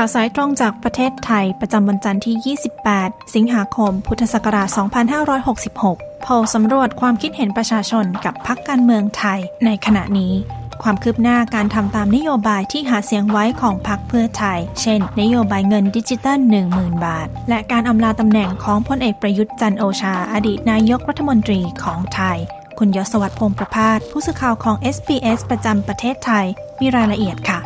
ข่าวสายตรงจากประเทศไทย ประจำวันจันทร์ที่ 28 สิงหาคม พุทธศักราช 2566 โพลสำรวจความคิดเห็นประชาชนกับพักการเมืองไทย ในขณะนี้ ความคืบหน้าการทำตามนโยบายที่หาเสียงไว้ของพักเพื่อไทย เช่น นโยบายเงินดิจิตัล10,000 บาท และการอำลาตำแหน่งของพลเอกประยุทธ์จันโอชา อดีตนายกรัฐมนตรีของไทย คุณยศวัตรพงประพาสผู้สื่อข่าวของ SBS ประจำประเทศไทย มีรายละเอียดค่ะ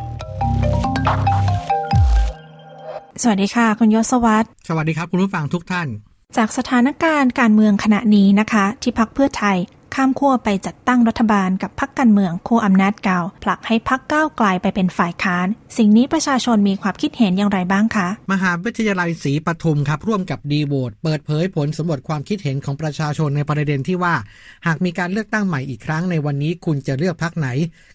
สวัสดีค่ะ คุณยศวัตรสวัสดีครับ คุณผู้ฟังทุกท่าน จากสถานการณ์การเมืองขณะนี้นะคะ ที่พักเพื่อไทย ข้ามขั้วไปจัดตั้งรัฐบาลกับพักการเมืองขั้วอำนาจเก่า ผลักให้พักก้าวไกลไปเป็นฝ่ายค้าน สิ่งนี้ประชาชนมีความคิดเห็นอย่างไรบ้างคะ มหาวิทยาลัยศรีปทุมครับ ร่วมกับดีโวตเปิดเผยผลสำรวจความคิดเห็นของประชาชนในประเด็นที่ว่า หากมีการเลือกตั้งใหม่อีกครั้งในวันนี้คุณจะเลือกพักไหน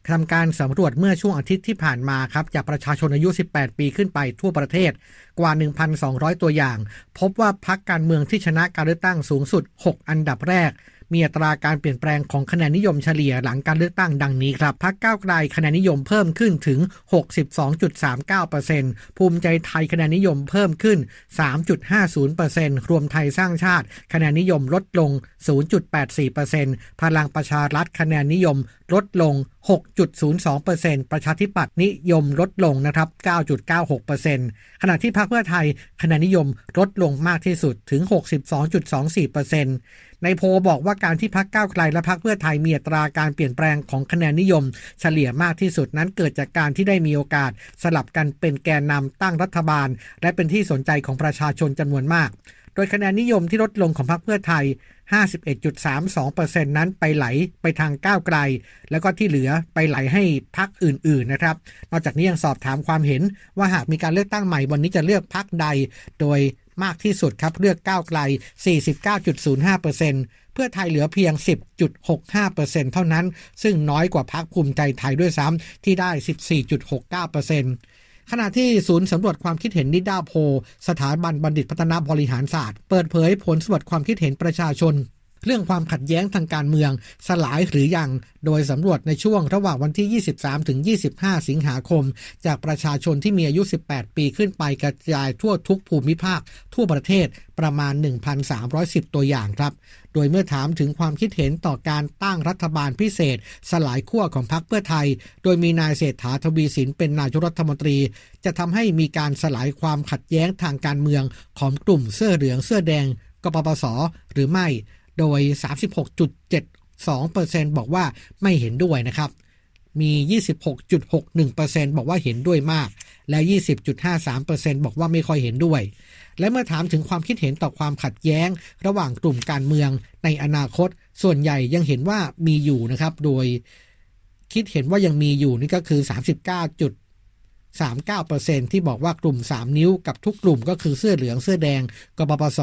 ทำการสำรวจเมื่อช่วงอาทิตย์ที่ผ่านมาครับจากประชาชนอายุ 18 ปีขึ้นไปทั่วประเทศกว่า 1,200 ตัวอย่าง พบว่าพักการเมืองที่ชนะการเลือกตั้งสูงสุด 6 อันดับแรก มีอัตราการเปลี่ยนแปลงของคะแนนนิยมเฉลี่ยหลังการเลือกตั้งดังนี้ครับพักก้าวไกลคะแนนนิยมเพิ่มขึ้นถึง 62.39%ภูมิใจไทยคะแนนนิยมเพิ่มขึ้น 3.50%รวมไทยสร้างชาติ คะแนนนิยมลดลง 0.84%พลังประชารัฐคะแนนนิยมลดลง 6.02%ประชาธิปัตย์นิยมลดลงนะครับ 9.96%ขณะที่พรรคเพื่อไทยคะแนนนิยมลดลงมากที่สุดถึง 62.24%ในโพลบอกว่าการที่พรรคก้าวไกลและพรรคเพื่อไทยมีอัตราการเปลี่ยนแปลงของคะแนนนิยม เฉลี่ยมากที่สุดนั้นเกิดจากการที่ได้มีโอกาสสลับกันเป็นแกนนำตั้งรัฐบาล และเป็นที่สนใจของประชาชนจำนวนมาก โดยคะแนนนิยมที่ลดลงของพรรคเพื่อไทย 51.32%นั้นไปไหลไปทางก้าวไกล แล้วก็ที่เหลือไปไหลให้พรรคอื่นๆนะครับ นอกจากนี้ยังสอบถามความเห็น ว่าหากมีการเลือกตั้งใหม่วันนี้จะเลือกพรรคใด โดยมากที่สุดครับเลือกก้าวไกล 49.05%เพื่อไทยเหลือเพียง 10.65%เท่านั้น ซึ่งน้อยกว่าพรรคภูมิใจไทยด้วยซ้ำที่ได้ 14.69% ขณะที่ศูนย์สำรวจความคิดเห็นนิดาโพสถาบันบัณฑิตพัฒนาบริหารศาสตร์ เปิดเผยผลสำรวจความคิดเห็นประชาชน เรื่องความขัดแย้งทางการเมืองสลายหรือยัง โดยสำรวจในช่วงระหว่างวันที่ 23 ถึง 25 สิงหาคม จากประชาชนที่มีอายุ 18 ปีขึ้นไปกระจายทั่วทุกภูมิภาค ทั่วประเทศประมาณ 1,310 ตัวอย่างครับ โดยเมื่อถามถึงความคิดเห็นต่อการตั้งรัฐบาลพิเศษ สลายขั้วของพรรคเพื่อไทย โดยมีนายเศรษฐาทวีสินเป็นนายกรัฐมนตรี จะทำให้มีการสลายความขัดแย้งทางการเมืองของกลุ่มเสื้อเหลืองเสื้อแดงกปปสหรือไม่ โดย 36.72%บอกว่าไม่เห็นด้วยนะครับ มี 26.61%บอกว่าเห็นด้วยมาก และ 20.53%บอกว่าไม่ค่อยเห็นด้วย และเมื่อถามถึงความคิดเห็นต่อความขัดแย้ง ระหว่างกลุ่มการเมืองในอนาคต ส่วนใหญ่ยังเห็นว่ามีอยู่นะครับ โดยคิดเห็นว่ายังมีอยู่นี่ก็คือ 39. 39%ที่บอกว่ากลุ่ม 3 นิ้วกับทุกกลุ่มก็คือเสื้อเหลืองเสื้อแดงกบปส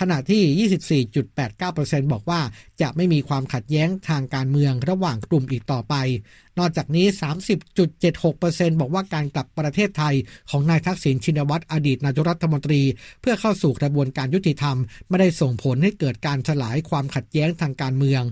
ขณะที่ 24.89%บอกว่าจะไม่มีความขัดแย้งทางการเมืองระหว่างกลุ่มอีกต่อไป นอกจากนี้ 30.76%บอกว่าการกลับประเทศไทยของนายทักษิณชินวัตรอดีตนายกรัฐมนตรี เพื่อเข้าสู่กระบวนการยุติธรรม ไม่ได้ส่งผลให้เกิดการสลายความขัดแย้งทางการเมือง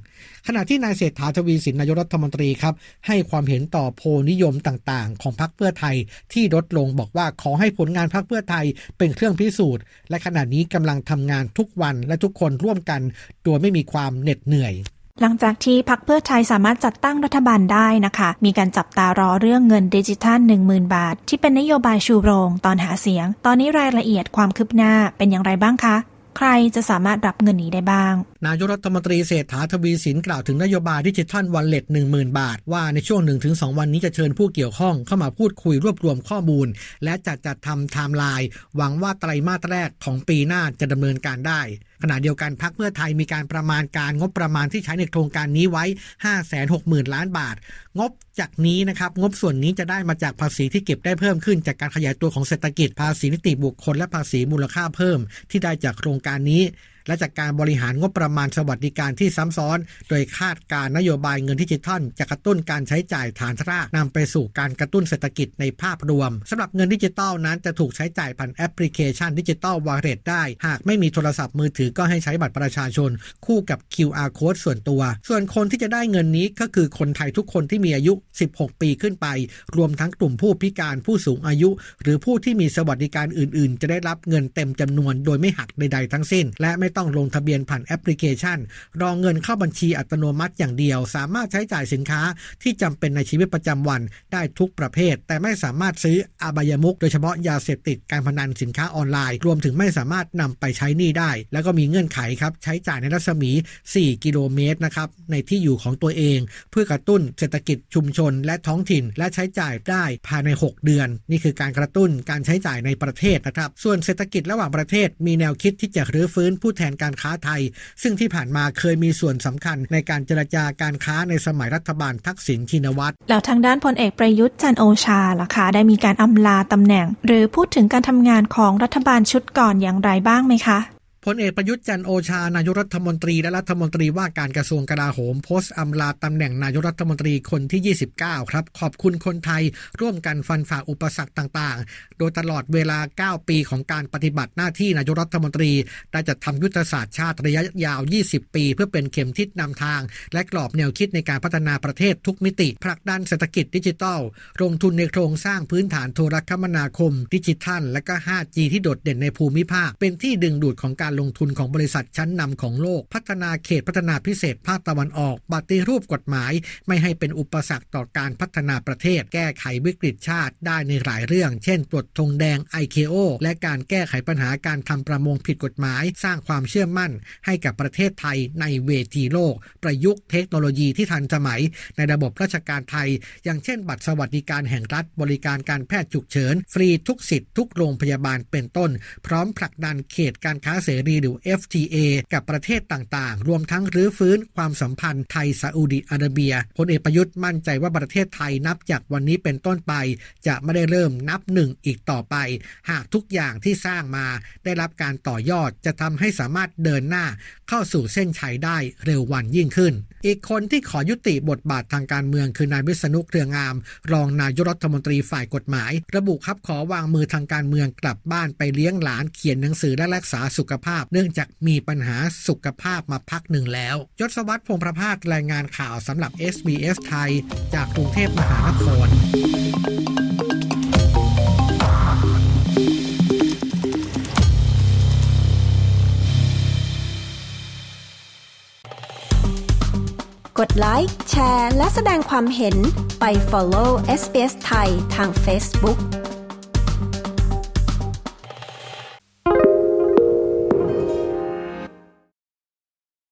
ขณะที่นายเศรษฐาทวีสินนายกรัฐมนตรีครับให้ความเห็นต่อโพลนิยมต่างๆ ของพรรคเพื่อไทยที่ลดลงบอกว่าขอให้ผลงานพรรคเพื่อไทยเป็นเครื่องพิสูจน์ และขณะนี้กำลังทำงานทุกวันและทุกคนร่วมกัน โดยไม่มีความเหน็ดเหนื่อย หลังจากที่พักเพื่อไทยสามารถจัดตั้งรัฐบาลได้นะคะ มีการจับตารอเรื่องเงินดิจิทัล 10,000 บาท ที่เป็นนโยบายชูโรงตอนหาเสียง ตอนนี้รายละเอียดความคืบหน้าเป็นอย่างไรบ้างคะ ใครจะสามารถรับเงินนี้ได้บ้าง นายกรัฐมนตรีเศรษฐาทวีสินกล่าวถึงนโยบายดิจิทัลวันเล็ต10,000 บาท ว่าในช่วง 1-2 วันนี้จะเชิญผู้เกี่ยวข้องเข้ามาพูดคุยรวบรวมข้อมูล และจะจัดทำไทม์ไลน์หวังว่าไตรมาสแรกของปีหน้าจะดำเนินการได้ ขณะเดียวกันพักเพื่อไทยมีการประมาณการงบประมาณที่ใช้ในโครงการนี้ไว้ 560,000 ล้านบาท งบจากนี้นะครับงบส่วนนี้จะได้มาจากภาษีที่เก็บได้เพิ่มขึ้น จากการขยายตัวของเศรษฐกิจภาษีนิติบุคคลและภาษีมูลค่าเพิ่ม ที่ได้จากโครงการนี้ และจากการบริหารงบประมาณสวัสดิการที่ซ้ำซ้อน โดยคาดการณ์นโยบายเงินดิจิทัล จะกระตุ้นการใช้จ่ายฐานรากนำไปสู่การกระตุ้นเศรษฐกิจในภาพรวมสำหรับเงินดิจิทัลนั้นจะถูกใช้จ่ายผ่านแอปพลิเคชันดิจิทัลวอลเล็ตได้ หากไม่มีโทรศัพท์มือถือก็ให้ใช้บัตรประชาชน คู่กับ QR code ส่วนตัว ส่วนคนที่จะได้เงินนี้ก็คือคนไทยทุกคนที่มีอายุ 16 ปีขึ้นไป รวมทั้งกลุ่มผู้พิการผู้สูงอายุ หรือผู้ที่มีสวัสดิการอื่น ๆ จะได้รับเงินเต็มจำนวน โดยไม่หักใดๆทั้งสิ้น และไม่ต้องลงทะเบียนผ่านแอปพลิเคชัน รองเงินเข้าบัญชีอัตโนมัติอย่างเดียว สามารถใช้จ่ายสินค้าที่จำเป็นในชีวิตประจำวันได้ทุกประเภท แต่ไม่สามารถซื้ออบายมุกโดยเฉพาะยาเสพติดการพนันสินค้าออนไลน์ รวมถึงไม่สามารถนำไปใช้หนี้ได้ แล้วก็มีเงื่อนไขครับใช้จ่ายในรัศมี 4 กิโลเมตรนะครับในที่อยู่ของตัวเอง เพื่อกระตุ้นเศรษฐกิจชุมชน และท้องถิ่น และใช้จ่ายได้ภายใน 6 เดือน นี่คือการกระตุ้นการใช้จ่ายในประเทศนะครับส่วนเศรษฐกิจระหว่างประเทศมีแนวคิดที่จะรื้อฟื้นผู้แทนการค้าไทย ซึ่งที่ผ่านมาเคยมีส่วนสำคัญในการเจรจาการค้าในสมัยรัฐบาลทักษิณชินวัตรแล้วทางด้านพลเอกประยุทธ์จันโอชาล่ะคะ ได้มีการอำลาตำแหน่ง หรือพูดถึงการทำงานของรัฐบาลชุดก่อนอย่างไรบ้างไหมคะ พลเอกประยุทธ์จันโอชานายกรัฐมนตรีและรัฐมนตรีว่าการกระทรวงกลาโหมโพสต์อำลาตำแหน่งนายกรัฐมนตรีคนที่ 29 ครับ ขอบคุณคนไทยร่วมกันฟันฝ่าอุปสรรคต่างๆ โดยตลอดเวลา 9 ปีของการปฏิบัติหน้าที่นายกรัฐมนตรี ได้จัดทำยุทธศาสตร์ชาติระยะยาว 20 ปี เพื่อเป็นเข็มทิศนำทาง และกรอบแนวคิดในการพัฒนาประเทศทุกมิติผลักดันเศรษฐกิจดิจิทัลลงทุนในโครงสร้างพื้นฐานโทรคมนาคม ดิจิทัล และก็ 5G ที่โดดเด่นในภูมิภาค เป็นที่ดึงดูดของการลงทุนของบริษัทชั้นนำของโลก พัฒนาเขตพัฒนาพิเศษภาคตะวันออกปฏิรูปกฎหมาย ไม่ให้เป็นอุปสรรคต่อการพัฒนาประเทศ แก้ไขวิกฤตชาติได้ในหลายเรื่อง เช่นตรวจธงแดง IKO และการแก้ไขปัญหาการทำประมงผิดกฎหมาย สร้างความเชื่อมั่น ให้กับประเทศไทยในเวทีโลก ประยุกต์เทคโนโลยีที่ทันสมัย ในระบบราชการไทย อย่างเช่น บัตรสวัสดิการแห่งรัฐบริการการแพทย์ฉุกเฉิน ฟรีทุกสิทธิ์ทุกโรงพยาบาลเป็นต้น พร้อมผลักดันเขตการค้าเสรีหรือ FTA กับประเทศต่างๆ รวมทั้งรื้อฟื้นความสัมพันธ์ไทยซาอุดิอาระเบียพลเอกประยุทธ์มั่นใจว่าประเทศไทยนับจากวันนี้เป็นต้นไป จะไม่ได้เริ่มนับหนึ่งอีกต่อไป หากทุกอย่างที่สร้างมา ได้รับการต่อยอดจะทำให้สามารถเดินหน้าเข้าสู่เส้นชัยได้เร็ววันยิ่งขึ้น อีกคนที่ขอยุติบทบาททางการเมืองคือนายวิษณุเครืองาม รองนายกรัฐมนตรีฝ่ายกฎหมาย ระบุครับขอวางมือทางการเมืองกลับบ้านไปเลี้ยงหลานเขียนหนังสือและรักษาสุขภาพาพ เนื่องจากมีปัญหาสุขภาพมาพักหนึ่งแล้ว ยศวัตรพงประภาสรายงานข่าวสำหรับ SBS ไทย จากกรุงเทพมหานครกดไลค์ แชร์ และแสดงความเห็นไป follow SBS ไทยทาง Facebook